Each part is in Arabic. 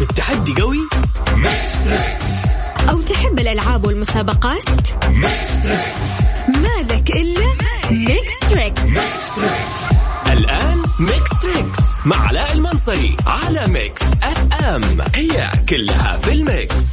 في التحدي قوي أو تحب الألعاب والمسابقات؟ مالك إلا Mix Trix الآن Mix Trix مع علي المنصري على Mix FM. هي كلها في ال mix.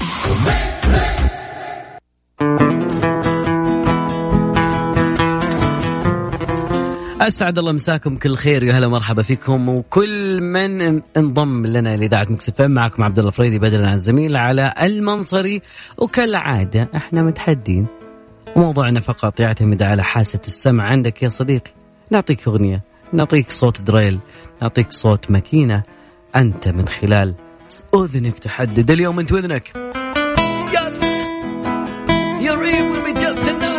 اسعد الله مساكم كل خير يا هلا مرحبا فيكم. وكل من انضم لنا لإذاعة Mix معكم عبد الله فريدي بدلا عن الزميل علي المنصري. وكالعادة إحنا متحدين وموضوعنا فقط يعتمد على حاسة السمع. عندك يا صديقي نعطيك أغنية نعطيك صوت دريل نعطيك صوت ماكينة أنت من خلال أذنك تحدد اليوم انت واذنك يس Your ear will be tonight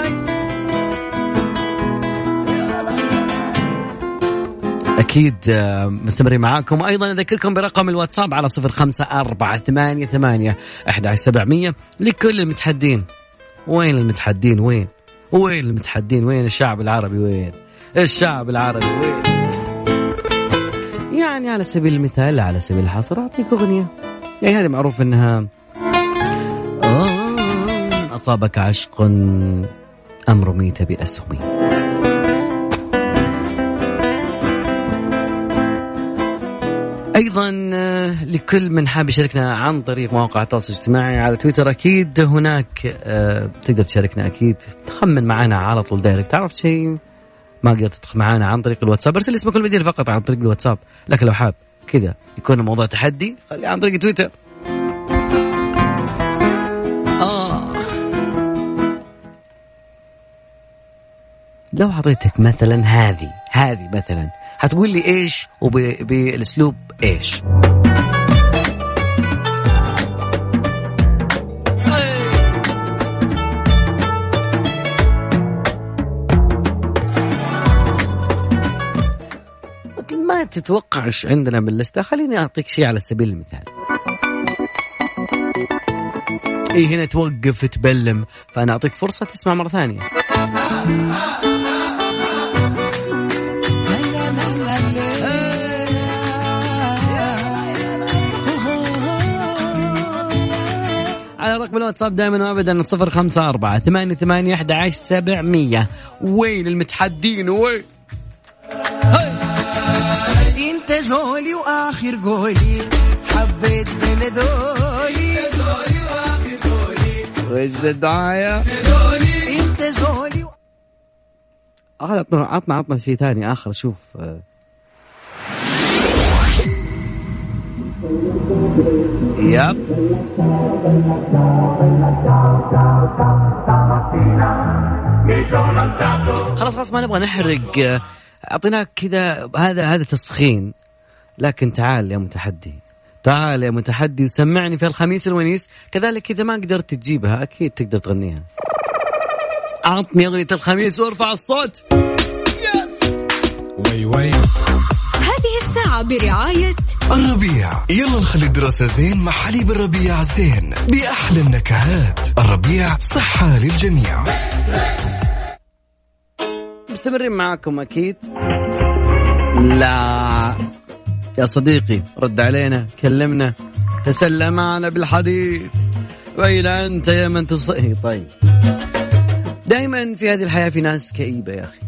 أكيد آه، مستمرين معاكم. أيضا أذكركم برقم الواتساب على صفر خمسة أربعة ثمانية ثمانية أحد سبعمية. لكل المتحدين وين المتحدين؟ وين؟ وين المتحدين؟ وين الشعب العربي؟ وين؟ الشعب العربي وين؟ يعني على سبيل المثال على سبيل الحصر أعطيك أغنية. يعني هذه معروف أنها آه، أصابك عشق أم رميت بأسهمي أيضا آه، لكل من حاب يشاركنا عن طريق مواقع التواصل الاجتماعي على تويتر أكيد هناك آه، تقدر تشاركنا أكيد. تخمن معنا على طول دايركت. تعرف شيء؟ ما قدرت تدخل معنا عن طريق الواتساب. ارسل اسمك المدير فقط عن طريق الواتساب. لكن لو حاب. كذا. يكون الموضوع تحدي. خليه عن طريق تويتر. آه. لو أعطيتك مثلا هذه هذه مثلا. حتقول لي إيش وبالاسلوب إيش. ما تتوقع إيش عندنا باللسته خليني أعطيك شيء على سبيل المثال. اي هنا توقف تبلم. فأنا أعطيك فرصة تسمع مرة ثانية. على رقم الواتساب دائما وابدا صفر خمسة أربعة ثمانية ثمانية أحد عشر سبعمية. وين المتحدين؟ وين؟ انت زولي وآخر قولي حبيت من دولي. وش الدعاية انت زولي و... عطنا عطنا عطنا شيء ثاني آخر شوف آه. يب خلاص خلاص ما نبغى نحرق. أعطيناك كذا هذا هذا تسخين. لكن تعال يا متحدي. تعال يا متحدي وسمعني في الخميس الونيس. كذلك إذا ما قدرت تجيبها أكيد تقدر تغنيها. أعطني أغنية الخميس وارفع الصوت. وي وي. هذه الساعة برعاية الربيع. يلا نخلي الدراسة زين مع حليب الربيع زين بأحلى النكهات. الربيع صحة للجميع. مستمرين معاكم أكيد. لا يا صديقي رد علينا كلمنا. تسلى معنا بالحديث. وين أنت يا من تصحي طيب. دائما في هذه الحياة في ناس كئيبة يا ما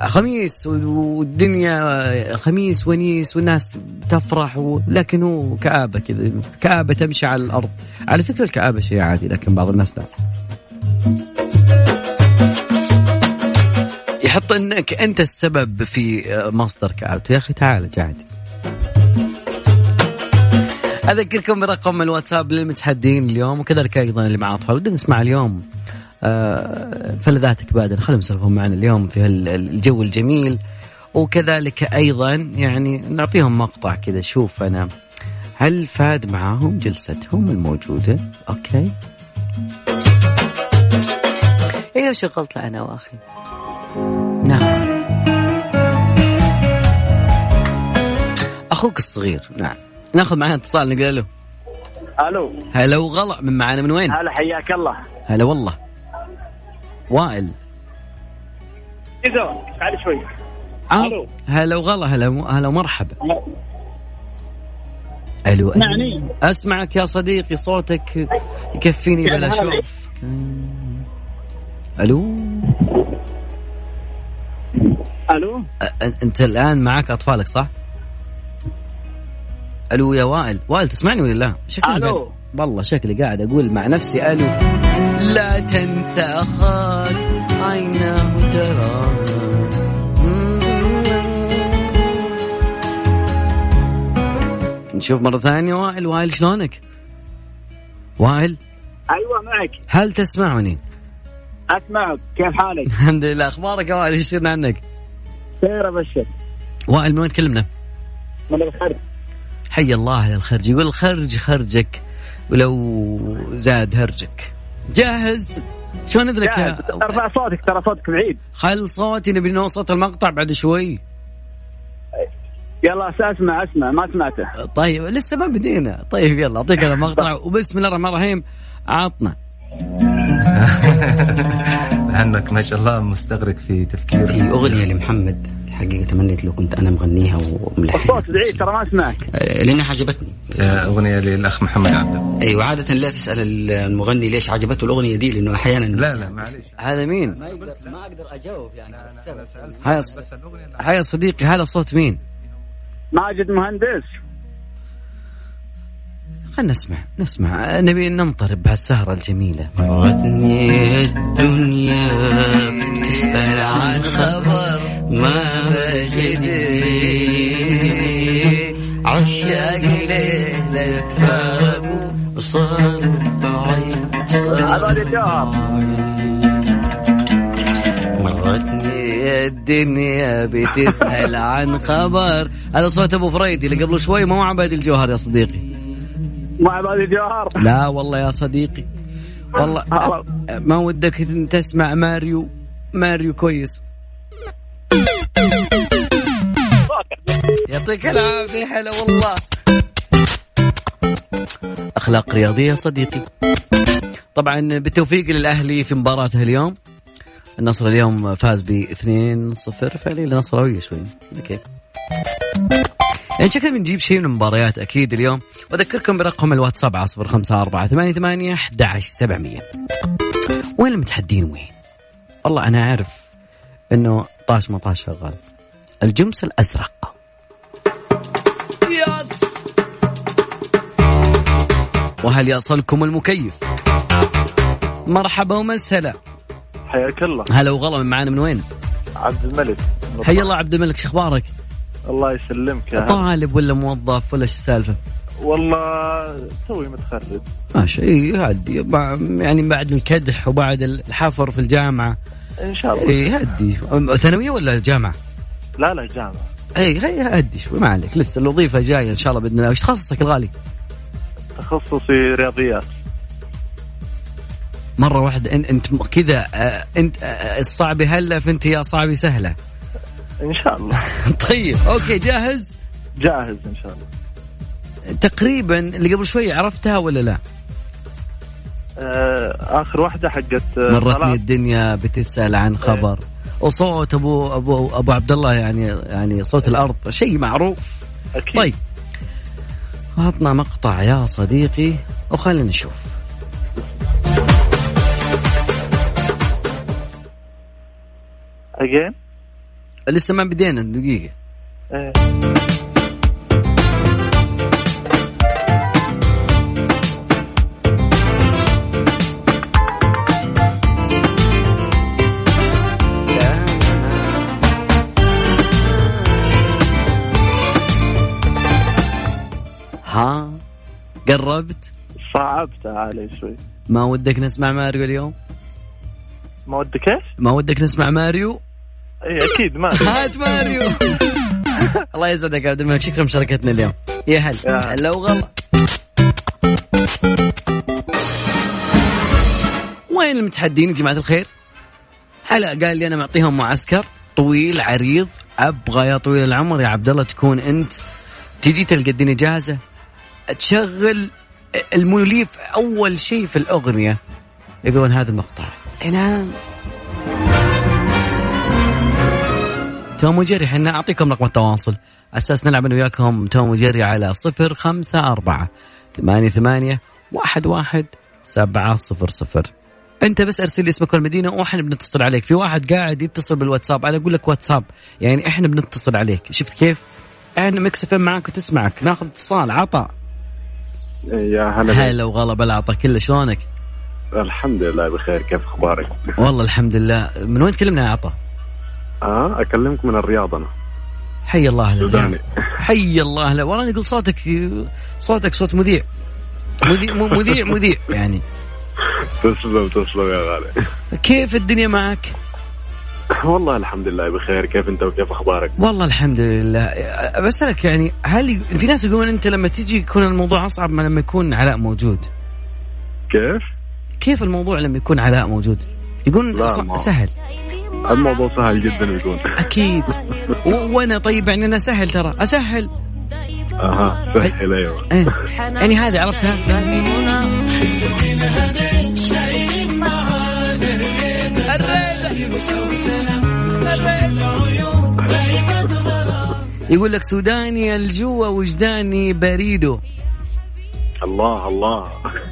خميس والدنيا خميس ونيس والناس تفرح. لكن هو كآبة كذا كآبة تمشي على الأرض. على فكرة الكآبة شيء عادي لكن بعض الناس لا. يحط إنك أنت السبب في مصدر كآبته يا أخي تعال عادي أذكركم برقم الواتساب للمتحدين اليوم وكذلك أيضا اللي مع اطفال ودنا نسمع اليوم آه، فلذاتك بادر خلهم يسولفون معنا اليوم في الجو الجميل. وكذلك أيضا يعني نعطيهم مقطع كذا. شوف أنا هل فاد معاهم؟ جلستهم الموجودة؟ أوكي. أيوه شغلت أنا وأخي؟ نعم. أخوك الصغير. نعم. ناخذ معنا اتصال نقول له ألو. هلا وغلا. من معنا من وين؟ هلا حياك الله. هلا والله. وائل اذا تعال شوي آه، ألو. هلا وغلا هلا هلا ومرحبا ألو. اسمعني أسمعك يا صديقي صوتك يكفيني بلا حالك؟ شوف ألو ألو أنت الآن معك أطفالك صح؟ ألو يا وائل وائل تسمعني ولا لا؟ شكلي. قاعد والله شكلي قاعد أقول مع نفسي ألو لا تنسى أخاك عيناه ترى نشوف مرة ثانية وائل. وائل شلونك؟ وائل؟ أيوه معك. هل تسمعني؟ اسمعك كيف حالك؟ الحمد لله. أخبارك يا وائل؟ إيش يصير عنك؟ خير ابشر وائل من وين تكلمنا؟ من الخير حي الله على الخرج. يقول الخرج خرجك ولو زاد هرجك. جاهز؟ شلون اذنك. يا ارفع صوتك ترى صوتك بعيد. خل صوتي نبي نوصل المقطع بعد شوي. يلا أسمع أسمع ما سمعته. طيب لسه ما بدينا. طيب يلا أعطيك أنا مقطع وبسم الله الرحمن الرحيم عطنا. لانك ما شاء الله مستغرق في تفكير. في أغنية لمحمد الحقيقة تمنيت لو كنت أنا مغنيها وملحنها. الصوت بعيد ترى ما أسمعك. آه، لأنها عجبتني. آه، أغنية للأخ محمد عبده أيوة عادة لا تسأل المغني ليش عجبته الأغنية دي لأنه أحيانا لا لا معليش. هذا مين؟ ما أقدر ما أقدر أجاوب يعني هاي صديقي هذا صوت مين؟ ماجد مهندس. خلنا نسمع نسمع. نبي ننطرب بهالسهرة الجميلة. غتني الدنيا تسأل عن خبر ما بجدي. عشاق ليلة تفاقوا صاروا بعيد. هذول الجوهر مرتني الدنيا بتسأل عن خبر. هذا صوت أبو فريدي اللي قبل شوي مو عباد الجوهر يا صديقي. مع هذول الجوهر. لا والله يا صديقي. والله ما ودك تسمع ماريو. ماريو كويس. يعطيك العافية هلا والله. أخلاق رياضية يا صديقي. طبعا بالتوفيق للأهلي في مباراته اليوم. النصر اليوم فاز ب 2-0 فعليا نصراوية شوي. أوكي. يعني شكلنا بنجيب شيء من المباريات أكيد اليوم وأذكركم برقم الواتساب على 05488 11700 وين المتحدين وين؟ والله أنا أعرف إنه طاش مطاش شغال الجمس الأزرق يس وهل يصلكم المكيف؟ مرحبا ومسهلا حياك الله هلا وغلا من معانا من وين؟ عبد الملك حي الله عبد الملك شو أخبارك؟ الله يسلمك يا هلا. طالب ولا موظف ولا شو السالفة؟ والله توي متخرج. ماشي. مع- يعني بعد الكدح وبعد الحفر في الجامعة. إن شاء الله. إي هدي ثانوية ولا جامعة؟ لا لا جامعة. إي هي هدي شوي ما عليك. لسه الوظيفة جاية إن شاء الله بإذن الله. وش تخصصك الغالي؟ تخصصي رياضيات. مرة واحدة إنت, كذا آه، إنت آه، الصعب هلة فأنت يا صعبي سهلة. إن شاء الله. طيب أوكي جاهز؟ جاهز إن شاء الله. تقريبا اللي قبل شوي عرفتها ولا لا؟ آه، آخر واحدة حقت آه، مرتني. الدنيا بتسأل عن خبر. وصوت أبو أبو أبو عبد الله يعني يعني صوت الأرض شيء معروف. أكيد. طيب. عطنا مقطع يا صديقي وخلينا نشوف. اجين لسه ما بدينا دقيقة. آه. ها قربت؟ صعبتها علي شوي. ما ودك نسمع ماريو اليوم؟ ما ودك إيش؟ ما ودك نسمع ماريو؟ اي أكيد ما هات ماريو. الله يسعدك يا عبد الملك شكرا مشاركتنا اليوم يا هلا. هلا. وغلا. وين المتحدين يا جماعة الخير؟ هلا قال لي أنا معطيهم معسكر طويل عريض أبغى يا طويل العمر يا عبد الله تكون أنت. تجي تلقى الدنيا جاهزة؟ تشغل الموليف أول شيء في الأغنية. يقولون هذا المقطع. نعم. توم وجيري إحنا أعطيكم رقم التواصل. أساس نلعب أنا وياكم توم وجيري على صفر خمسة أربعة ثمانية ثمانية واحد واحد سبعة صفر صفر. أنت بس أرسل لي اسمك والمدينة وإحنا بنتصل عليك. في واحد قاعد يتصل بالواتساب أنا أقول لك واتساب. يعني إحنا بنتصل عليك. شفت كيف؟ إحنا مكسفين معك وتسمعك. ناخذ اتصال. عطا. يا هلا هلا وغلا بالعطا. كله شلونك؟ الحمد لله بخير. كيف أخبارك؟ والله الحمد لله. من وين تكلمنا يا عطا؟ آه أكلمك من الرياض أنا. حي الله أهلا حي الله أهلا والله يقول صوتك صوتك صوت مذيع. مذيع مذيع مذيع يعني. تسلم تسلم يا غالي. كيف الدنيا معك؟ والله الحمد لله بخير. كيف أنت وكيف أخبارك؟ والله الحمد لله. بسألك يعني هل في ناس يقولون أنت لما تجي يكون الموضوع أصعب من لما يكون علاء موجود؟ كيف؟ كيف الموضوع لما يكون علاء موجود؟ يقول سهل. الموضوع سهل جدا يكون أكيد. وأنا طيب يعني أنا سهل ترى. أسهل. أها سهل أيوه. إيه. يعني هذه عرفتها؟ يقول لك سوداني الجوا وجداني بريده الله الله.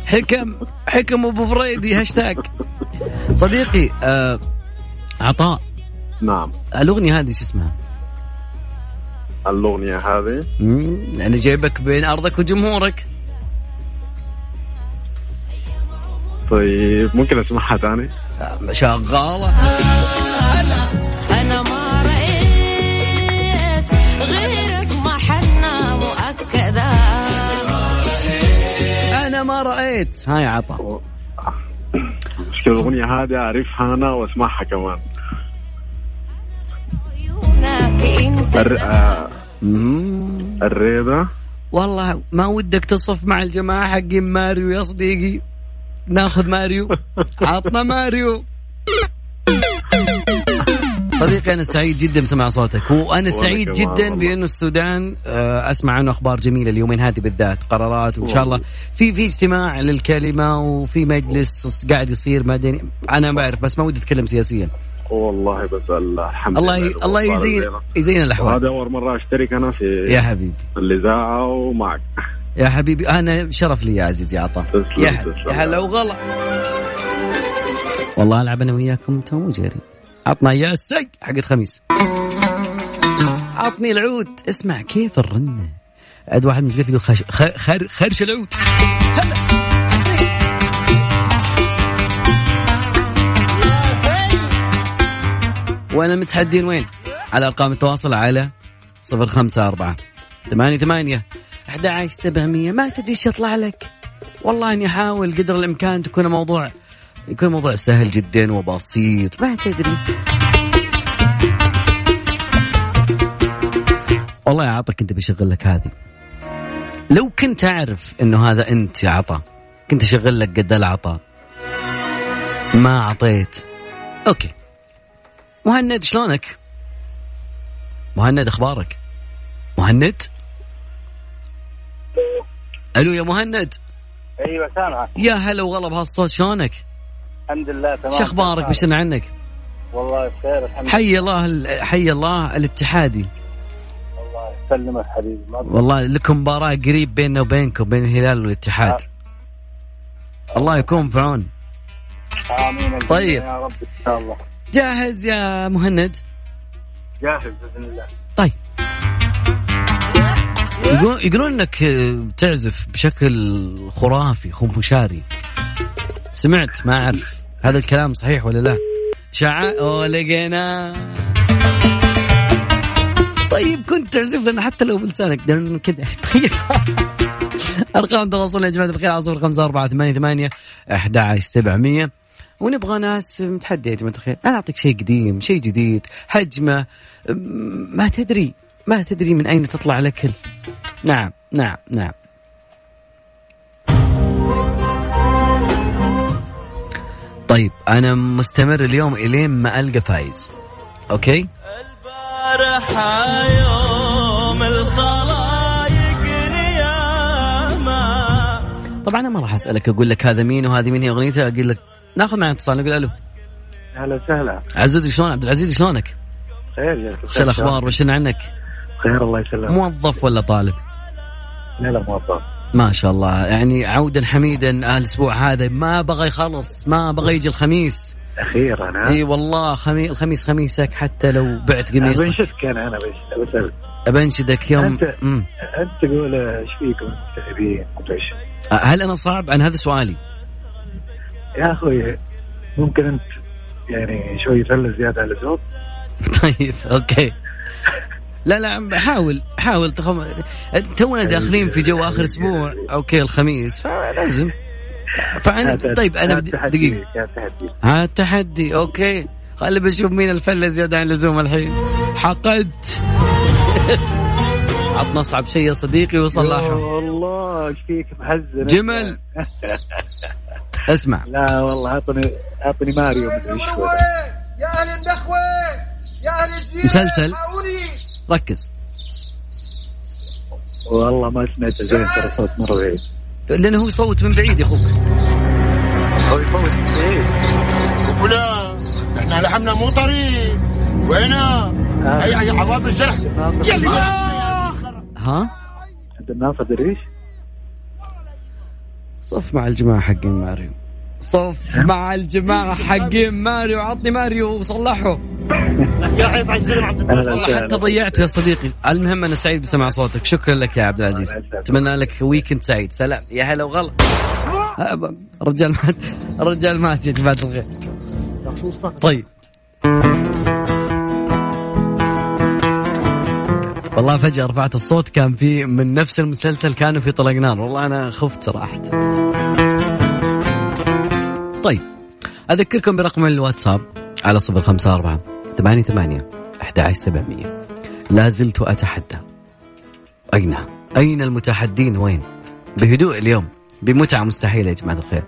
حكم حكم أبو فريدي هاشتاج صديقي آه عطاء. نعم. الأغنية هذه شو اسمها؟ الأغنية هذه؟ مم، أنا جايبك بين أرضك وجمهورك. طيب ممكن أسمعها ثاني؟ آه، شغالة. أنا ما رأيت غيرك محنة مؤكدة. أنا ما رأيت. هاي عطا الأغنية هذه؟ أعرفها أنا وأسمعها كمان. آه مم. الريضه والله ما ودك تصف مع الجماعة حقين ماريو يا صديقي. ناخذ ماريو. عطنا ماريو. صديقي أنا سعيد جدا بسمع صوتك. وأنا سعيد جدا. بأنه السودان آه، أسمع عنه أخبار جميلة اليومين هذه بالذات قرارات وإن شاء الله في في اجتماع للكلمة وفي مجلس قاعد يصير مدني أنا بعرف بس ما ودي أتكلم سياسيا. والله بس الحمد الله لله. الله يزين. يزين الأحوال. وهذا أول مرة أشترك أنا في يا حبيبي. الإذاعة ومعك. يا حبيبي أنا شرف لي يا عزيزي عطا تسلم، يا, تسلم. يا هلا وغلا. والله ألعب أنا وياكم توم وجيري. عطنا يا سي حق خميس عطني العود. اسمع كيف الرنه عاد واحد من يقول خش... خر... خرش العود. هلا. وين المتحدين وين؟ على أرقام التواصل على صفر خمسة أربعة ثمانية ثمانية أحد عشر سبعمية. ما تدري إيش يطلع لك. والله إني أحاول قدر الإمكان تكون الموضوع يكون الموضوع سهل جدا وبسيط ما تدري. والله يا عطا كنت بشغل لك هذه. لو كنت أعرف إنه هذا أنت يا عطا كنت أشغل لك قد العطاء ما أعطيت. أوكي. مهند شلونك؟ مهند أخبارك؟ مهند؟ ألو يا مهند؟ أيوه سامعك. يا هلا وغلا بهالصوت شلونك؟ الحمد لله تمام. شو أخبارك؟ بشرنا عنك؟ والله بخير الحمد لله. حي الله ال- حي الله الاتحادي. الله يسلمك حبيبي والله لكم مباراة قريب بيننا وبينكم بين الهلال والاتحاد. الله يكون في عون. آمين. طيب. يا رب إن شاء الله. جاهز يا مهند؟ جاهز بإذن الله. طيب. يقولون يقولون إنك آه، تعزف بشكل خرافي خنفشاري. سمعت ما أعرف. هذا الكلام صحيح ولا لا؟ شعاع أوه لقينا طيب كنت تعزف لنا حتى لو بلسانك كذا طيب. أرقام تواصلنا يا جماعة الخير على صفر خمسة أربعة ثمانية ثمانية أحد عشر سبعمية. ونبغى ناس متحدية يا جماعة الخير. أنا أعطيك شيء قديم شيء جديد م- ما تدري ما تدري من أين تطلع الأكل. نعم نعم نعم. طيب أنا مستمر اليوم إلين ما ألقى فايز. okay? البارحة يوم الخلايق نياما. طبعا أنا ما راح أسألك أقول لك هذا مين وهذه مين هي أغنيته أقول لك ناخذ معنا اتصال نقول ألو. هلا وسهلا. عزوزي شلون؟ عبد العزيز شلونك؟ خير جالس شو الأخبار؟ وش عنك خير الله يسلمك. موظف ولا طالب؟ لا لا موظف. ما شاء الله. يعني عودا حميدا الأسبوع هذا ما بغى يخلص ما بغى يجي الخميس. أخيرا إي والله خمي... الخميس خميسك حتى لو بعت قميصك بنشدك أنا أنا بس- بسألك بنشدك يوم أنت- مم. أنت تقول إيش فيكم مدري إيش. هل أنا صعب؟ أنا هذا سؤالي. يا أخوي ممكن أنت يعني شوي تفلس زيادة عن اللزوم طيب أوكي. لا لا حاول حاول تخم... تونا داخلين في جو آخر أسبوع أوكي الخميس فلازم. فانا طيب أنا بدي دقيقة. ها التحدي أوكي. خلي بنشوف مين الفلة زيادة عن اللزوم الحين. حقدت عطنا أصعب شيء يا صديقي وصلحه والله إيش فيك؟ محزن جمل. اسمع. لا والله اعطني أعطني ماريو. يا أهل النخوة يا أهل الجزيره مسلسل. ركز. والله ما سمعت زين ترى صوت مرة بعيد. لأنه هو يصوت من بعيد يا أخوك. هو يفوت. بعيد ولا إحنا لحمنا مو طريق. وهنا هي هي عواطف الجرح. يلا ها؟ انت الناصر دريش. صف مع الجماعة حقين ماريو صف مع الجماعة حقين ماريو. عطني ماريو وصلحه. يا حيف على السلم عبد والله حتى ضيعته يا صديقي. المهم أنا سعيد بسمع صوتك. شكرا لك يا عبد العزيز. أتمنى لك ويكند سعيد. سلام. يا هلا وغلا. أه، رجال مات. رجال مات يا جماعة الخير. طيب. والله فجأة رفعت الصوت. كان في من نفس المسلسل كانوا في طلق نار والله أنا خفت صراحة. طيب أذكركم برقم الواتساب على صفر خمسة أربعة ثمانية ثمانية أحد سبعمية. لا زلت أتحدى. أين؟ أين المتحدين؟ وين؟ بهدوء اليوم بمتعة مستحيلة يا جماعة الخير.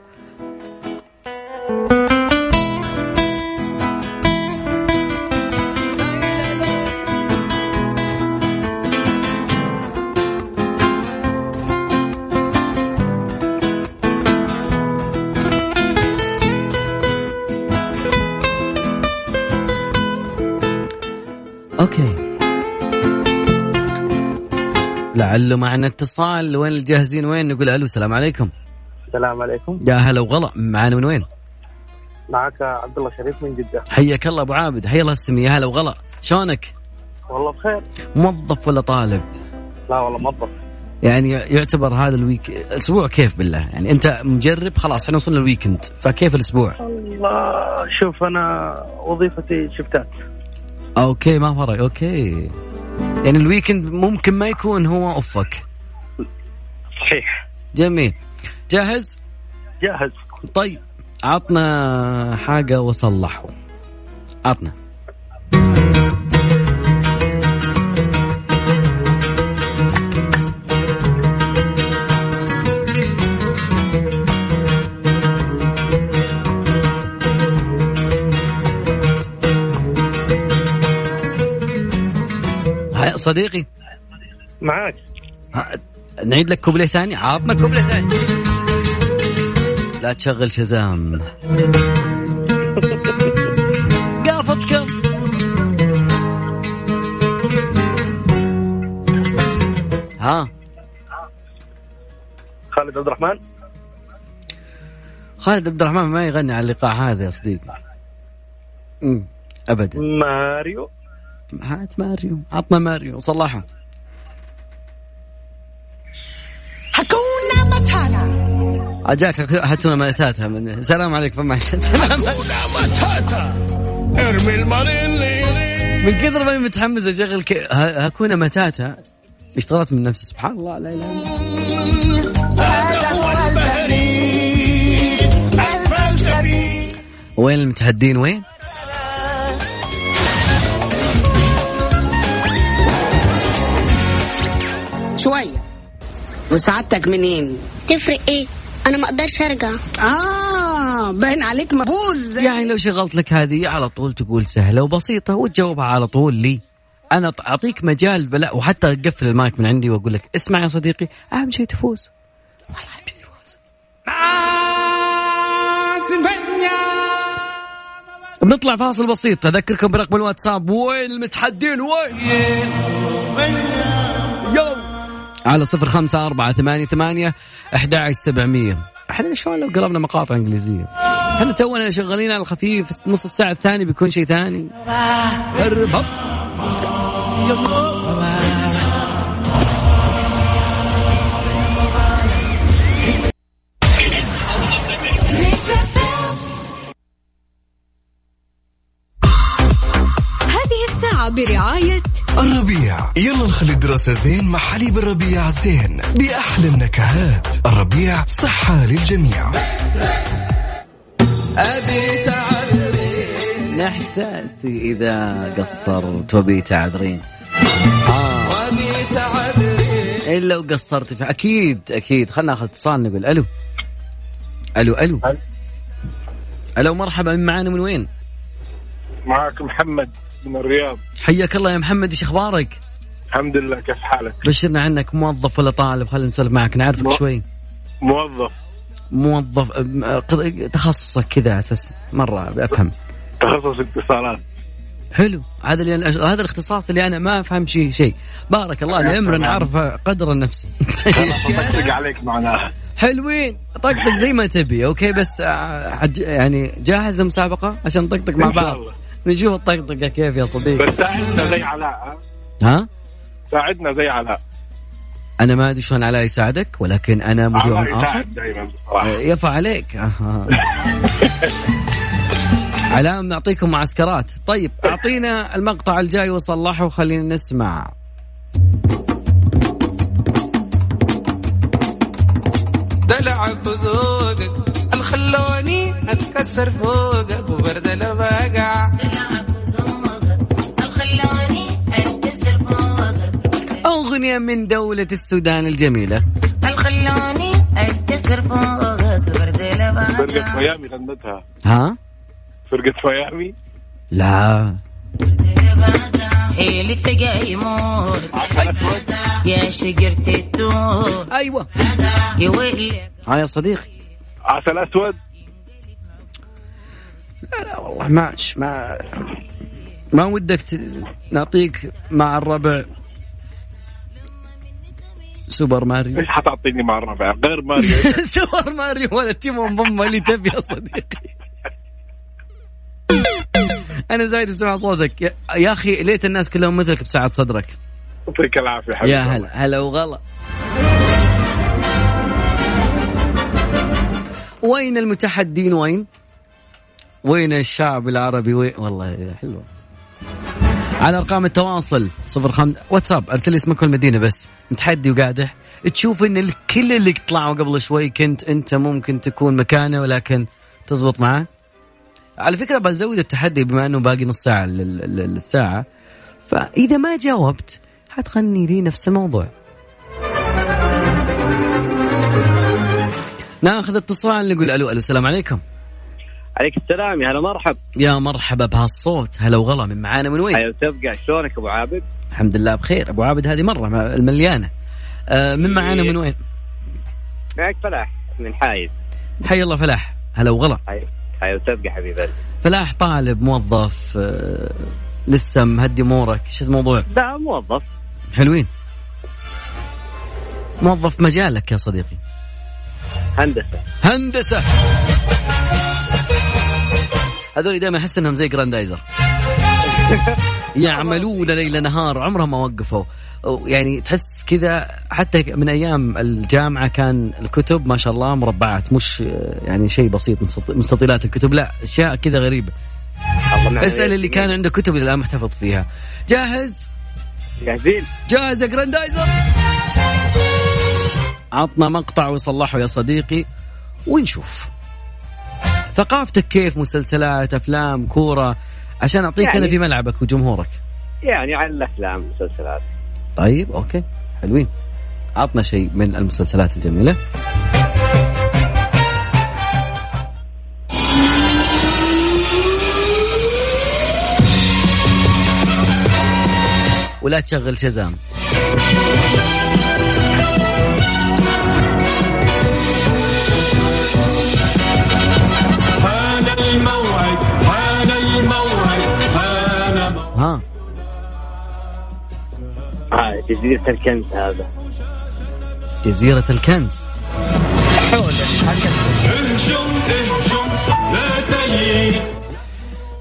لعله معنا اتصال وين الجاهزين وين؟ نقول ألو السلام عليكم. السلام عليكم. يا هلا وغلا معنا من وين؟ معك عبد الله شريف من جدة. حياك الله أبو عابد حيا الله السمي يا هلا وغلا. شلونك؟ والله بخير. موظف ولا طالب؟ لا والله موظف. يعني يعتبر هذا ال week الأسبوع كيف بالله؟ يعني أنت مجرب خلاص إحنا وصلنا ال weekend فكيف الأسبوع؟ والله شوف أنا وظيفتي شفتات. okay ما فرق okay. يعني ال weekend ممكن ما يكون هو off لك. صحيح. جميل. جاهز؟ جاهز. طيب عطنا حاجة وصلحه. عطنا. صديقي؟ معاك. نعيد لك كوبليه ثاني عطنا كوبليه ثاني لا تشغل شزام. قافتكم. ها. خالد عبد الرحمن. خالد عبد الرحمن ما يغني على اللقاء هذا يا صديقي. ابدا. ماريو. هات ماريو. عطنا ماريو صلحها حكونا متانا. أجاك هاتونا ملتاتها من السلام عليكم فما سلام ارمي الماريلي من كثر ما أنا متحمس اشغل ك... ه- هكونا متاتا. اشتغلت من نفسي سبحان الله لا إله إلا الله. وين المتحدين؟ وين؟ وسعادتك منين؟ تفرق إيه؟ أنا ما أقدرش ارجع. آه باين عليك مبوز يعني لو شغلت لك هذه على طول تقول سهلة وبسيطة وتجاوبها على طول لي. أنا أعطيك مجال بلا وحتى أقفل المايك من عندي وأقول لك اسمع يا صديقي أهم شيء تفوز. بنطلع فاصل بسيط أذكركم برقم الواتساب وين المتحدين وين؟ على صفر خمسة أربعة ثمانية ثمانية أحد سبعمية. إحنا شلون لو قلبنا مقاطع إنجليزية؟ إحنا تونا شغالين على الخفيف نص الساعة الثاني بيكون شيء ثاني. الساعة برعاية الربيع. يلا نخلي الدراسة زين مع حليب الربيع زين بأحلى النكهات. الربيع صحة للجميع. أبي تعذرين. إحساسي إذا قصرت وبي تعذرين. آه. وبي تعذرين. إلا وقصرت في أكيد أكيد. خلنا ناخذ اتصال نقول ألو ألو. ألو ألو مرحبا. من معانا من وين؟ معك محمد. من الرياض. حياك الله يا محمد إيش أخبارك؟ الحمد لله كيف حالك؟ بشرنا عنك موظف ولا طالب؟ خلينا نسولف معك نعرفك مو... شوي. موظف. موظف تخصصك كذا أساس مرة بفهم تخصص اتصالات. حلو. هذا اللي أنا هذا الاختصاص اللي أنا ما أفهم شيء شيء. بارك الله لأمر عارف قدر النفس. طقطق عليك معناها حلوين. طقطق زي ما تبي أوكي؟ بس يعني جاهز للمسابقة عشان نطقطق مع بعض. نشوف الطقطقة كيف يا صديقي. بس ساعدنا زي علاء ها؟ ساعدنا زي علاء. أنا ما أدري شلون علاء يساعدك ولكن أنا مذيع آخر. دائما بصراحة. يرفع عليك. علاء نعطيكم معسكرات. طيب أعطينا المقطع الجاي وصلحه وخلينا نسمع. دلعك وذوقك الخلوني أتكسر فوقك وبرد البقع أغنية من دولة السودان الجميلة. الخلوني أتكسر فوقك برد البقع فرقة ميامي غنتها. ها؟ فرقة ميامي؟ لا. اللي يموت يا شجرة التوت. أيوه. يا يا صديقي. عسل أسود؟ لا لا والله ماش ما ما ودك. نعطيك مع الربع سوبر ماريو. إيش حتعطيني مع الربع؟ غير ماريو. سوبر ماريو ولا تيمون وبومبا اللي تبي يا صديقي. أنا زايد اسمع صوتك. يا, أخي ليت الناس كلهم مثلك بسعه صدرك. يعطيك العافية حبيبي. يا هلا هلا وغلا. وين المتحدين وين؟ وين الشعب العربي وين؟ والله حلوة. على أرقام التواصل صفر خمس واتساب أرسل لي اسمك والمدينة بس. متحدي وقادح تشوف إن الكل اللي طلعوا قبل شوي كنت أنت ممكن تكون مكانه ولكن تزبط معاه على فكرة بزود التحدي بما إنه باقي نص ساعة للساعة. فإذا ما جاوبت حتغني لي نفس الموضوع. ناخذ اتصال نقول ألو ألو السلام عليكم. عليك السلام يا هلا مرحب. يا مرحبا بهالصوت هلا وغلا من معانا من وين؟ أيوه تبقى شلونك أبو عابد؟ الحمد لله بخير أبو عابد هذه مرة المليانة. آه من معانا من وين؟ معك فلاح من حايد. حي الله فلاح هلا وغلا. أيوه تبقى حبيب قلبي. فلاح طالب موظف آه لسه مهدي أمورك إيش الموضوع؟ لا موظف. حلوين. موظف مجالك يا صديقي. هندسة. هندسة. هذول دائما أحس إنهم زي جراندايزر. يعملون ليل نهار عمرهم ما وقفوا. يعني تحس كذا حتى من أيام الجامعة كان الكتب ما شاء الله مربعات مش يعني شيء بسيط مستطيلات الكتب لا أشياء كذا غريبة. اسأل اللي كان عنده كتب الآن محتفظ فيها. جاهز؟ جاهزين. جاهز يا جراندايزر؟ عطنا مقطع وصلحه يا صديقي ونشوف. ثقافتك كيف؟ مسلسلات أفلام كورة؟ عشان أعطيك يعني أنا في ملعبك وجمهورك. يعني عن الأفلام مسلسلات. طيب okay. حلوين. عطنا شيء من المسلسلات الجميلة. ولا تشغل شزام. جزيرة الكنز هذا. جزيرة الكنز.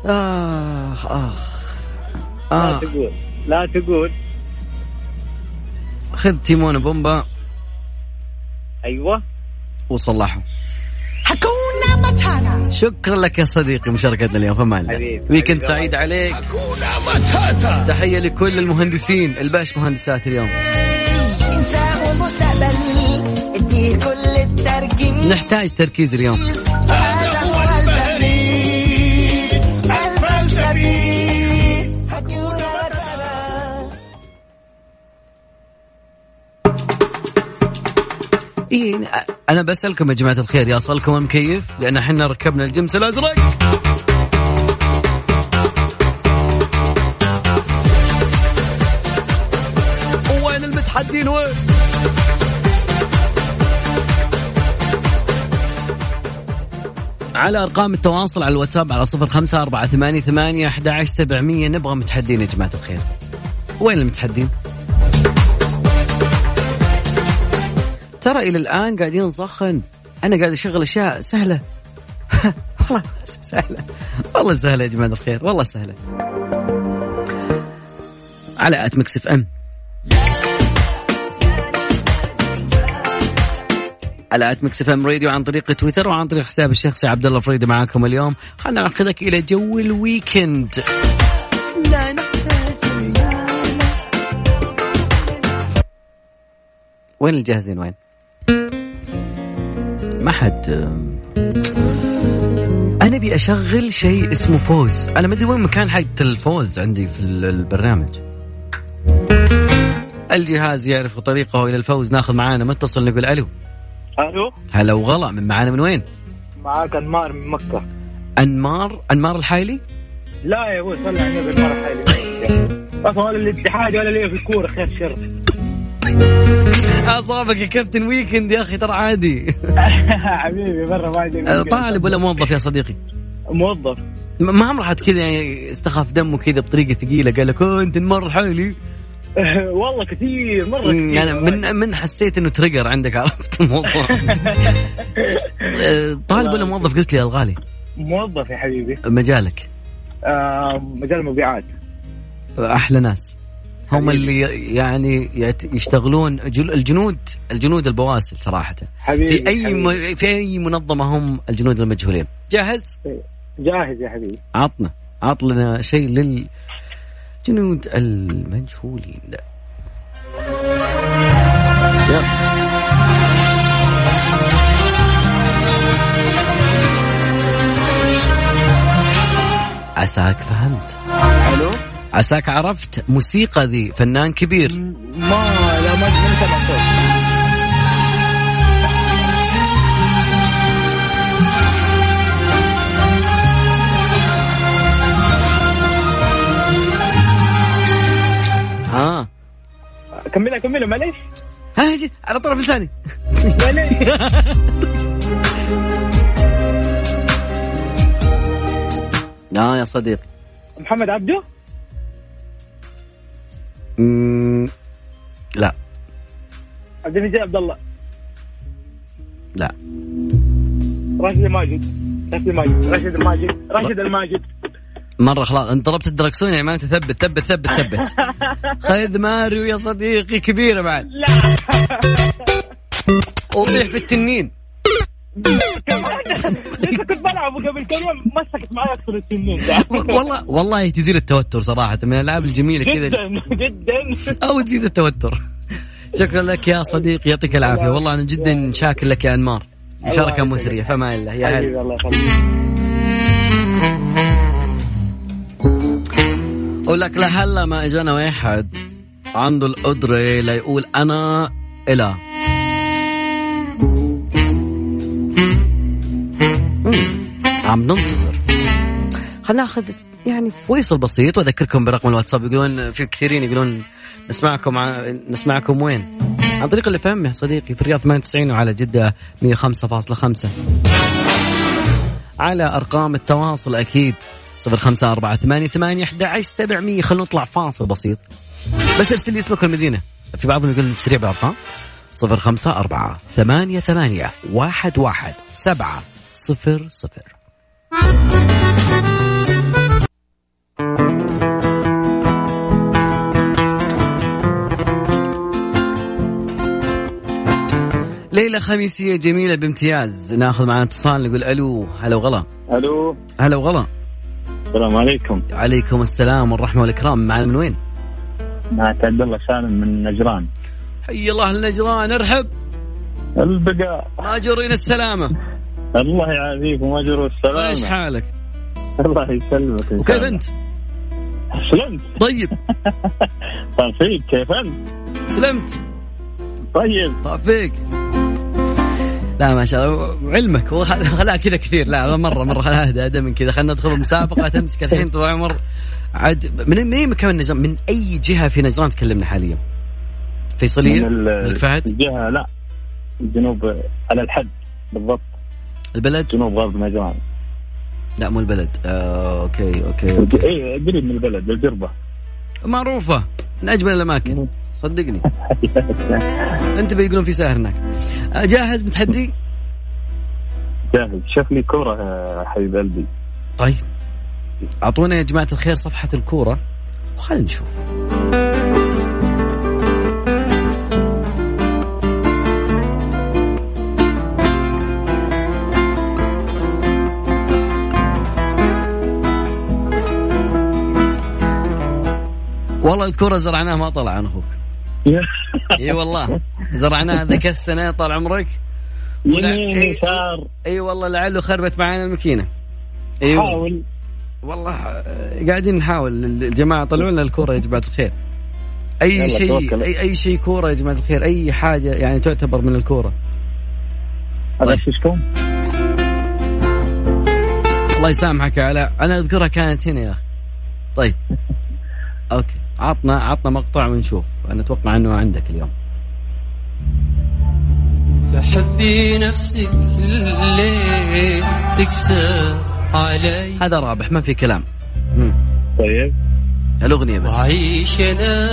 آخ آخ لا آخ. تقول. لا تقول. خذ تيمون بومبا. أيوه. وصلحه. شكرا لك يا صديقي مشاركتنا اليوم في أمان الله حبيبي. ويكند. سعيد عليك. تحية لكل المهندسين الباش مهندسات اليوم. نحتاج تركيز اليوم. إيه أنا بسألكم يا جماعة الخير يصلكم المكيف لأن إحنا ركبنا الجمس الأزرق. وين المتحدين؟ وين؟ على أرقام التواصل على الواتساب على صفر خمسة أربعة ثمانية ثمانية أحد عشر سبعمية. نبغى متحدين يا جماعة الخير. وين المتحدين؟ ترى إلى الآن قاعدين نسخن أنا قاعد أشغل أشياء سهلة. والله سهلة. والله سهلة يا جماعة الخير. والله سهلة. على at Mix FM. على at Mix FM Radio عن طريق تويتر وعن طريق حساب الشخصي عبد الله فريدي معاكم اليوم. خلنا ناخذك إلى جو ال weekend. وين الجاهزين؟ وين؟ ما حد أنا أبي أشغل شيء اسمه فوز. أنا ما أدري وين مكان حق الفوز عندي في ال- البرنامج. الجهاز يعرف طريقه إلى الفوز. ناخذ معانا متصل نقول ألو. ألو. هلا وغلا من معانا من وين؟ معاك أنمار من مكة. أنمار أنمار الحايلي؟ لا يا أبوي صلى على النبي أنمار حالي أصلا ولا الاتحاد ولا ليه في الكورة خير شر. أصابك يا كابتن ويكند يا أخي ترى عادي. حبيبي مرة ما عندي أه، طالب ولا موظف يا صديقي؟ موظف. ما عمره حد كذا يعني استخف دمه كذا بطريقة ثقيلة قال لك "أوه، انت انمار الحايلي والله كثير مرة كثير. يعني من من حسيت إنه تريجر عندك عرفت الموضوع. أه، طالب ولا موظف؟ قلت لي يا الغالي. موظف يا حبيبي. مجالك؟ آه مجال المبيعات. أحلى ناس. هم اللي يعني يشتغلون الجنود الجنود البواسل صراحة. حبيبي في أي حبيبي. في أي منظمة هم الجنود المجهولين؟ جاهز؟ جاهز يا حبيبي. عطنا عط لنا شيء للجنود المجهولين. يلا. عساك فهمت. عساك عرفت موسيقى ذي فنان كبير. ما لا ما ها. كملها كملها معليش. ها على طرف لساني. معليش. آه يا صديقي. محمد عبده؟ مم، لا. عبد المجيد عبد الله. لا. راشد الماجد. راشد الماجد. راشد الماجد. راشد الماجد. مرة خلاص انت ضربت الدركسون يعني معناته ثبت ثبت ثبت ثبت. خذ ماريو يا صديقي كبيرة بعد. لا. وطيح في التنين لسه كنت بلعبه قبل كم يوم مسكت معي أكثر السنين والله والله تزيد التوتر صراحة من الألعاب الجميلة كذا. جدا جدا. أو تزيد التوتر. شكرا لك يا صديقي يعطيك العافية. والله أنا جدا شاكر لك يا أنمار. مشاركة مثرية فما الله يا هلا. أقول لك لهلا ما إجانا واحد عنده القدرة ليقول أنا اله عم ننتظر. خلينا ناخذ يعني فويصل بسيط واذكركم برقم الواتساب. يقولون في كثيرين يقولون نسمعكم ع... نسمعكم وين؟ عن طريق اللي فهم يا صديقي في الرياض 98 وعلى جدة 105.5 على أرقام التواصل أكيد 05 4 8 8 11 700 خلونا نطلع فاصل بسيط. بس ارسل لي اسمك والمدينة. في بعضهم يقول سريع بالارقام صفر خمسة أربعة ثمانية ثمانية واحد واحد سبعة صفر صفر. ليلة خميسية جميلة بامتياز. ناخذ معنا اتصال نقول ألو هلا وغلا. ألو. هلا وغلا. السلام عليكم. عليكم السلام والرحمة والإكرام. معنا من وين؟ معك عبد الله سالم من نجران. حي الله النجران ارحب. البقاء. ما جرينا السلامة. الله يعافيكم واجر السلامة. إيش حالك؟ الله يسلمك وكيف أنت؟ سلمت طيب. طال فيك كيف أنت؟ سلمت. طيب. طاب فيك لا ما شاء الله. علمك. هو خلاها كذا كثير. لا مرة مرة. خلاها اهدى اهدى من كذا. خلينا ندخل مسابقه تمسك الحين طول عمر عاد من من اي مكان نجران من أي جهة في نجران تكلمنا حاليا؟ فيصلية؟ من ال- ملك فهد؟ الجهة لا. الجنوب على الحد. بالضبط. البلد؟ جنوب غرب نجران لا مو البلد. آه، أوكي أوكي, أوكي. إيه قريب من البلد الجربة معروفة. من أجمل الأماكن. صدقني. أنت بيقولون في ساهر هناك. آه، جاهز؟ متحدي؟ جاهز. شوف لي كورة يا حبيب قلبي. طيب. أعطونا يا جماعة الخير صفحة الكورة. وخلينا نشوف. والله الكرة زرعناها ما طلع عن أخوك. إي والله زرعناها ذيك السنة طال عمرك. ولا- يسار. إي والله لعله خربت معانا الماكينة. إي والله. حاول. والله قاعدين نحاول. الجماعة طلعوا لنا الكورة يا جماعة الخير. أي شيء. اي أي شيء كورة يا جماعة الخير. أي حاجة يعني تعتبر من الكورة. أغششكم. الله يسامحك يا علاء أنا أذكرها كانت هنا يا أخي. طيب. أوكي. عطنا عطنا مقطع ونشوف. أنا أتوقع إنه عندك اليوم. تحبي نفسك اللي تكسر علي. هذا رابح ما في كلام. مم. طيب. الأغنية بس. وعيش أنا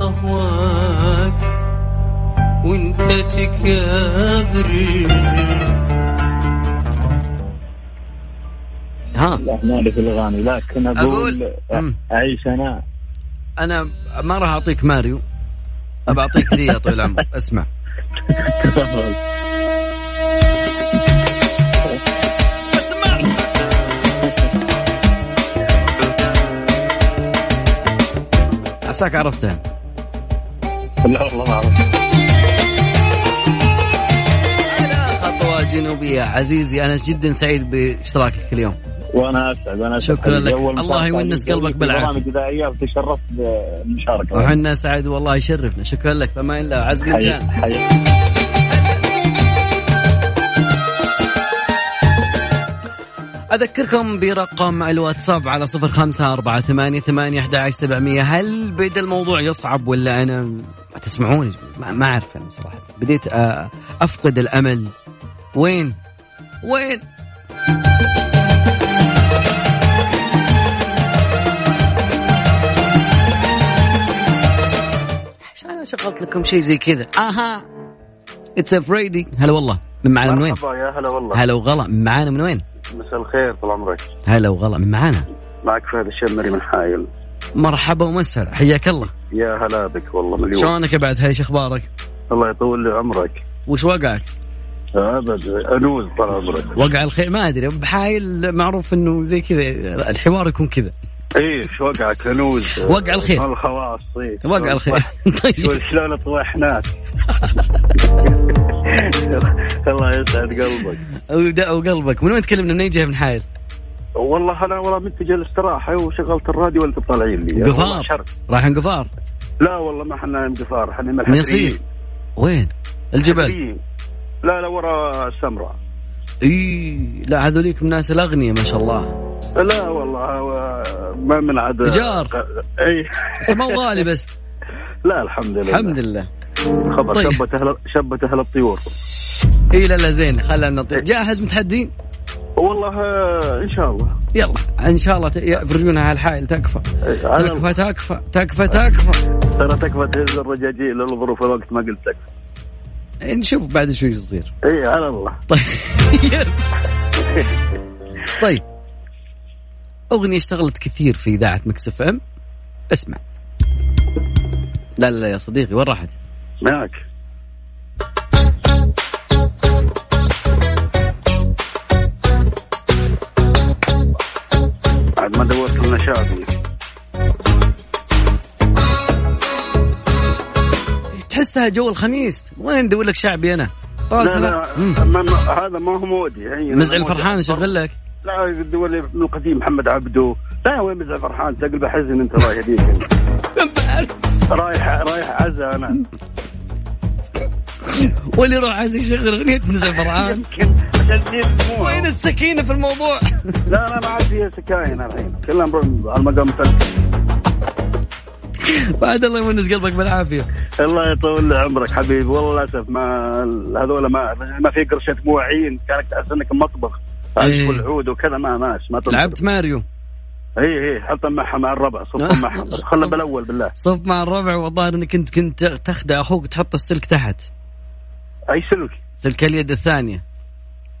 أهواك وأنت تكابر. ها. لا مالي في الأغاني لكن أقول أقول- مم. اعيش أنا ما راح أعطيك ماريو أبى أعطيك ذي يا طويل العمر. اسمع. عساك عرفتها. لا والله ما اعرف خطوة جنوبية. عزيزي أنا جدا سعيد باشتراكك اليوم. وأنا أسعد أنا. شكراً لك. الله يونس قلبك في بالعافية. برامج اذاعيه وتشرفت بالمشاركه وحنا سعد والله يشرفنا. شكرا لك. فما إلا عزم حي- جان حي- أذكركم برقم الواتساب على صفر خمسة أربعة ثمانية ثمانية أحد سبعمية. هل بدأ الموضوع يصعب ولا أنا ما تسمعوني؟ ما ما أعرف أنا صراحة. بديت أفقد الأمل. وين؟ وين؟ شغلت لكم شيء زي كذا. أها. it's Freddy هلا والله. من معانا من وين؟ مرحبا يا هلا والله. هلا وغلا. من معانا من وين؟ مساء الخير طال عمرك. هلا وغلا. من معانا؟ معك فهد الشمري من حايل مرحبا ومسهلا. حياك الله. يا هلا بك والله مليون شلونك يا بعد؟ هاي شو أخبارك؟ الله يطول لي عمرك. وش وقعك؟ أبد. أنوز طال عمرك. وقع الخير. ما أدري. بحايل معروف إنه زي كذا. الحوار يكون كذا. إيش وقعك انوز وقع الخير. الخواص إيه. وقع الخير. طيب. شلون طوحناك؟ الله يسعد قلبك. وقلبك. من وين تكلمنا؟ من أي جهة؟ من حايل؟ والله أنا والله منتج الاستراحة وشغلت الراديو وانت طالعين لي. قفار. رايحين قفار؟ لا والله ما إحنا من قفار إحنا من. يصير. وين؟ الجبل. لا لا ورا السمراء. إي لا هذوليك من ناس الأغنياء ما شاء الله. لا والله ما من عاد إيجار. إي. بس ما غالي بس. لا الحمد لله. الحمد لله. خبر طيب. شبت أهل شبت أهل الطيور. إي لا لا زين خلينا نطير جاهز متحدين؟ والله إن شاء الله. يلا إن شاء الله يفرجونا هالحائل تكفى. تكفى تكفى تكفى تكفى. ترى تكفى تهز الرجاجيل للظروف الوقت ما قلت لك نشوف بعد شوي يصير. إي على الله. طيب. أغنية اشتغلت كثير في إذاعة Mix FM اسمع لا لا يا صديقي وين راحت؟ معك عاد ما دورت لنا شعبي تحسها جو الخميس وين ندور لك شعبي أنا؟ طال لا سلام. لا هذا ما هو مودي يعني مزعل. فرحان اشغل لك لا الدول من القديم محمد عبده لا وين مزعل فرحان؟ تقلب حزن انت رايح هديك رايح رايح عزا أنا. واللي يروح عايز يشغل أغنية نزل فرحان. وين السكينة في الموضوع؟ لا لا ما عاد فيها سكاين الحين. كلها نروح على المقام بعد الله يونس قلبك بالعافية. الله يطول عمرك حبيبي. والله للأسف ما هذول ما ما في قرشة مواعين كانك تحس إنك مطبخ. إيه. كل عود وكذا ما ماش ما تنطبخ. لعبت ماريو. اي اي حط معها مع الربع صف معها بس خله بالأول بالله. صف مع الربع والظاهر إنك كنت كنت تخدع أخوك تحط السلك تحت. أي سلك؟ سلك اليد الثانية.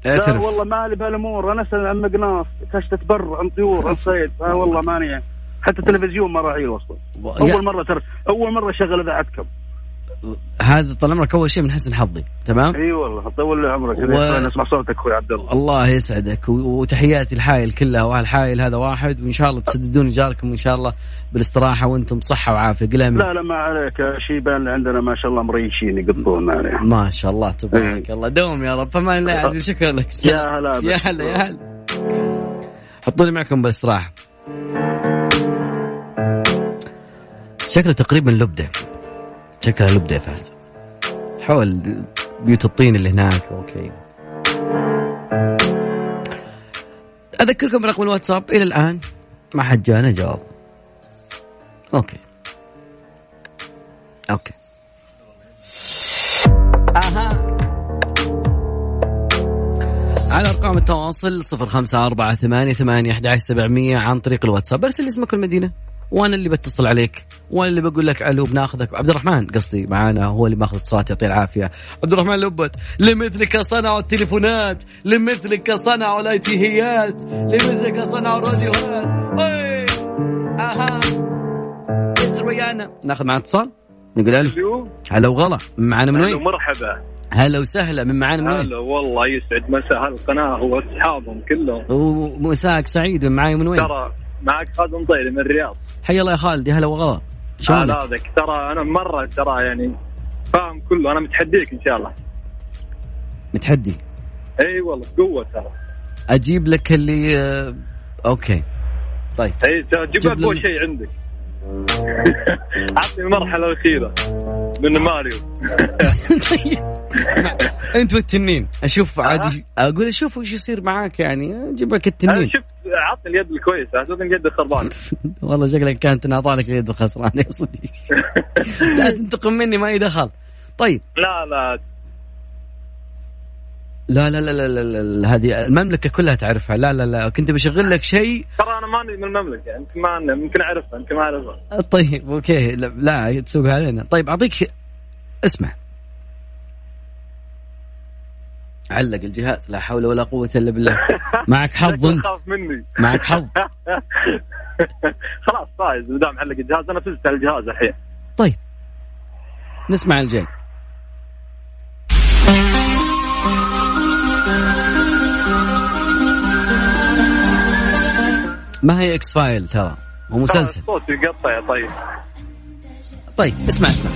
لا اعترف والله مالي بهالأمور. أنا أسأل عن مقناص كشتة بر عن طيور عن صيد. آه والله ماني حتى التلفزيون ما راعيه أصلا أول مرة ترى أول مرة شغل إذاعتكم. هذا طال عمرك أول شيء من حسن حظي تمام؟ إي والله طول لي عمرك و-. نسمع صوتك أخوي عبد الله. الله يسعدك وتحياتي الحايل كلها وأهل حايل هذا واحد وإن شاء الله تسددون جاركم إن شاء الله بالاستراحة وأنتم بصحه وعافية. من لا لا ما عليك. شيبان عندنا ما شاء الله مريشين يقطون عليه ما شاء الله تبارك الله. دوم يا رب فمان الله عزيز شكرا لك. يا هلا. يا هلا يا هلا. حطوني معكم بالاستراحة. شكله تقريبا لبدة. شكلها لبدة يا فهد. حول بيوت الطين اللي هناك أوكي. أذكركم برقم الواتساب إلى الآن ما حد جانا جواب. أوكي. أوكي. أها. على أرقام التواصل صفر خمسة أربعة ثمانية ثمانية أحد سبعمية عن طريق الواتساب. أرسل اسمك والمدينة. وأنا اللي بتصل عليك وأنا اللي بقول لك ألو بناخذك. عبد الرحمن قصدي معانا هو اللي ماخذ اتصالات يعطيه العافية. عبد الرحمن لبت لمثلك صنعوا التليفونات لمثلك صنعوا الايتيهيات لمثلك صنعوا الراديوهات. أها! ريانا. ناخذ معنا اتصال؟ نقول ألو هلا وغلا. معانا من وين؟ مرحبا هلا وسهلا. من معانا من وين؟ هلا والله يسعد مساء هالقناة واصحابهم كلهم. ومساك سعيد. من معاي من وين؟ ترى معك خالد مطيري من الرياض. حي الله يا خالد يا هلا وغلا. شلونك؟ هذاك ترى أنا مرة ترى يعني فاهم كله أنا متحديك إن شاء الله. متحدي؟ إي والله بقوة ترى. أجيب لك اللي آه، أوكي. طيب. إي جيب أقوى لي- شيء عندك. عطني المرحلة الأخيرة من ماريو. أنت والتنين. أشوف عادي أقول أشوف وش يصير معاك يعني أجيب لك التنين. شفت عطني اليد الكويسه أساسا اليد الخربانه والله شكلك كانت نعطالك اليد الخسرانه يا صديقي لا تنتقم مني ما دخل طيب لا لا لا لا لا لا, لا, لا, هذه المملكه كلها تعرفها لا لا لا كنت بشغل لك شيء ترى أنا ماني من المملكه يمكن ما يمكن اعرفها يمكن ما اعرفها طيب أوكي لا, لا تسوقها علينا طيب اعطيك اسمع علق الجهاز لا حول ولا قوة إلا بالله. معك حظ أنت. خاف مني. معك حظ. خلاص فايز ما دام علق الجهاز أنا فزت على الجهاز الحين. طيب. نسمع الجاي ما هي X-File ترى؟ هو مسلسل. الصوت يقطع طيب. طيب اسمع اسمع.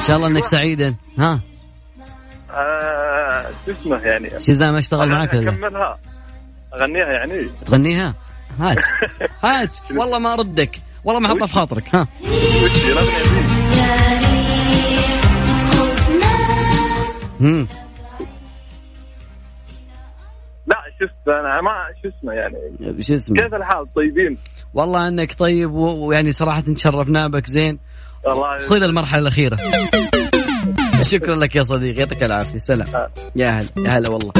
إن شاء الله إنك سعيدا ها؟ آه، شو اسمه يعني؟ شو زي ما اشتغل معك ولا؟ أكملها. أغنيها يعني. تغنيها؟ هات. هات. والله ما ردك والله ما حطها في خاطرك. ها؟ هم. لا شفت أنا ما شو اسمه يعني؟ شو اسمه؟ كيف الحال؟ طيبين؟ والله إنك طيب ويعني صراحة تشرفنا بك زين. خذ المرحلة الأخيرة. شكرا لك يا صديقي يعطيك العافية. سلام. آه. يا هلا يا هلا والله.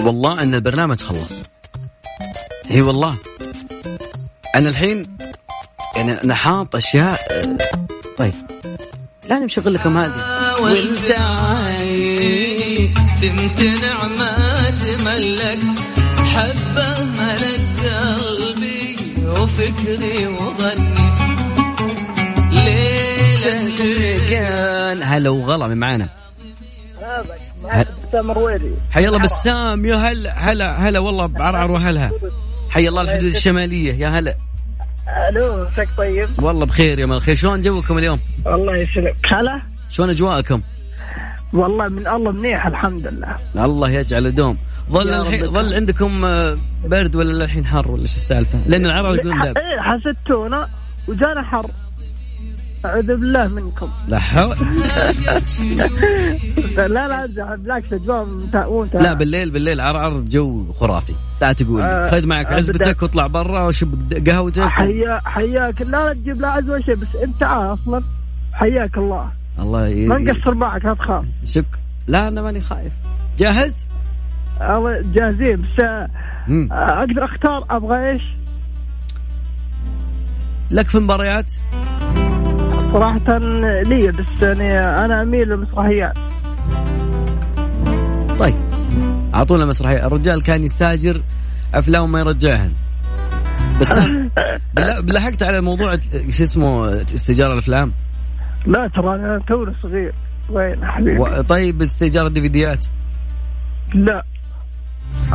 والله أن البرنامج خلص. اي والله. أنا الحين يعني أنا حاط اشياء آه، طيب. لا أنا مشغل لكم هذه. وانت عايش تمتنع ما تملك. حبه ملك قلبي وفكري وظني. ليلة كان هلا وغلا من معانا. معك بسام رويدي حي الله بسام. يا هلا هلا هلا والله بعرعر وهلها حي الله الحدود الشمالية. يا هلا. ألو مساك طيب؟ والله بخير يا مال الخير. شلون جوكم اليوم؟ الله يسلمك. هلا. شلون أجواءكم؟ والله من الله منيح الحمد لله الله يجعل دوم. ظل الحين. ظل عندكم آه، برد ولا الحين حر ولا شو السالفة؟ لأن العرب يقولون داب إيه حسدتونا وجانا حر. أعوذ بالله منكم. لا حول. لا لا بالعكس اجواء ممتع- ممتعة لا بالليل بالليل عرعر جو خرافي. لا تقول آه، خذ معك آه، عزبتك واطلع برا وشب قهوتك حيا حياك. لا تجيب لا عزوة شيء بس انت أصلا. حياك الله. الله ي... ما نقصر معك لا تخاف شك لا أنا ماني خايف جاهز؟ جاهزين بس آه،. أقدر أختار أبغى إيش؟ لك في مباريات؟ صراحة لي بس يعني أنا أميل للمسرحيات طيب أعطونا مسرحية الرجال كان يستاجر أفلام ما يرجعهن بس لحقت على موضوع شو اسمه استئجار الأفلام لا ترى أنا توني صغير. وين حبيبي؟ و- طيب استئجار الديفيديات لا.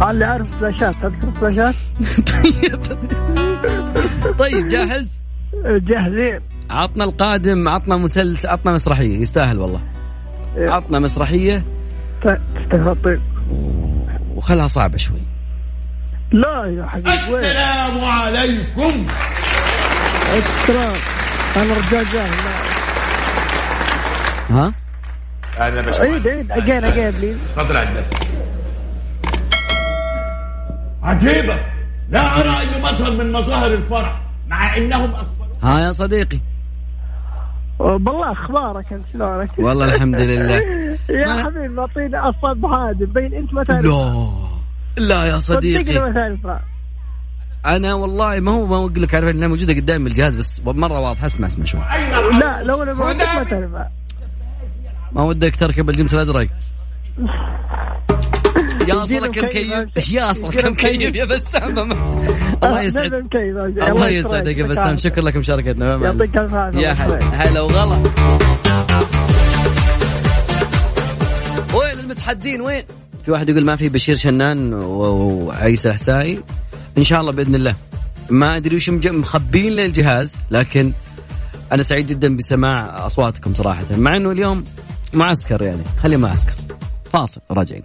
اللي عارف فلاشات. تذكر فلاشات؟ طيب جاهز؟ جاهزين. عطنا القادم عطنا مسلسل عطنا مسرحية. يستاهل والله. إيه. عطنا مسرحية. تستغرب وخلها صعبة شوي. لا يا حبيبي؟ السلام عليكم. السلام. أنا رجال جاهز ها؟ أنا باشا عيد عيد اجين اجين بليز تفضل على الناس عجيبة. لا أرى أي مظهر من مظاهر الفرح مع أنهم أخبروا ها يا صديقي. بالله أخبارك أنت شلونك؟ والله الحمد لله. يا حبيبي معطيني اصاب حادث بين أنت ما تعرف لا لا يا صديقي. ما أنا والله ما هو ما أقول لك عارف إنها موجودة قدامي الجهاز بس مرة واضحة اسمع اسمع شوي لا لو أنا ما ما تعرف ما ودك تركب الجمس الأزرق؟ يا أصلك مكيف. يا أصلك مكيف يا بسام. الله يسعد الله يسعدك يا بسام. شكرا لك مشاركتنا. يعطيك الف عافية. يا. هلا. هلا وغلا. وين المتحدين؟ وين؟ في واحد يقول ما في بشير شنان وعيسى الحسائي إن شاء الله بإذن الله. ما أدري وش مخبين للجهاز لكن أنا سعيد جدا بسماع أصواتكم صراحة. مع إنه اليوم معسكر يعني. خليه معسكر. فاصل راجعين.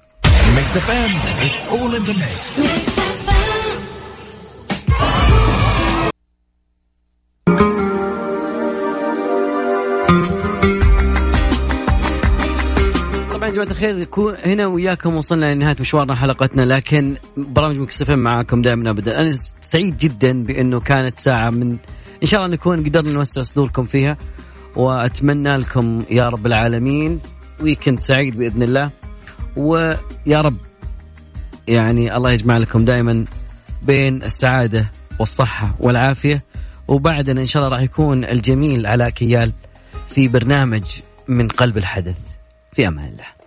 طبعا يا جماعة الخير يكون هنا وياكم وصلنا لنهاية مشوارنا حلقتنا. لكن برامج مكسفين معاكم دائما ابدا أنا سعيد جدا بأنه كانت ساعة من إن شاء الله نكون قدرنا نوسع صدوركم فيها. وأتمنى لكم يا رب العالمين ويكند سعيد بإذن الله. ويا رب يعني الله يجمع لكم دائما بين السعادة والصحة والعافية. وبعدنا إن شاء الله راح يكون الجميل علاء كيال في برنامج من قلب الحدث. في أمان الله.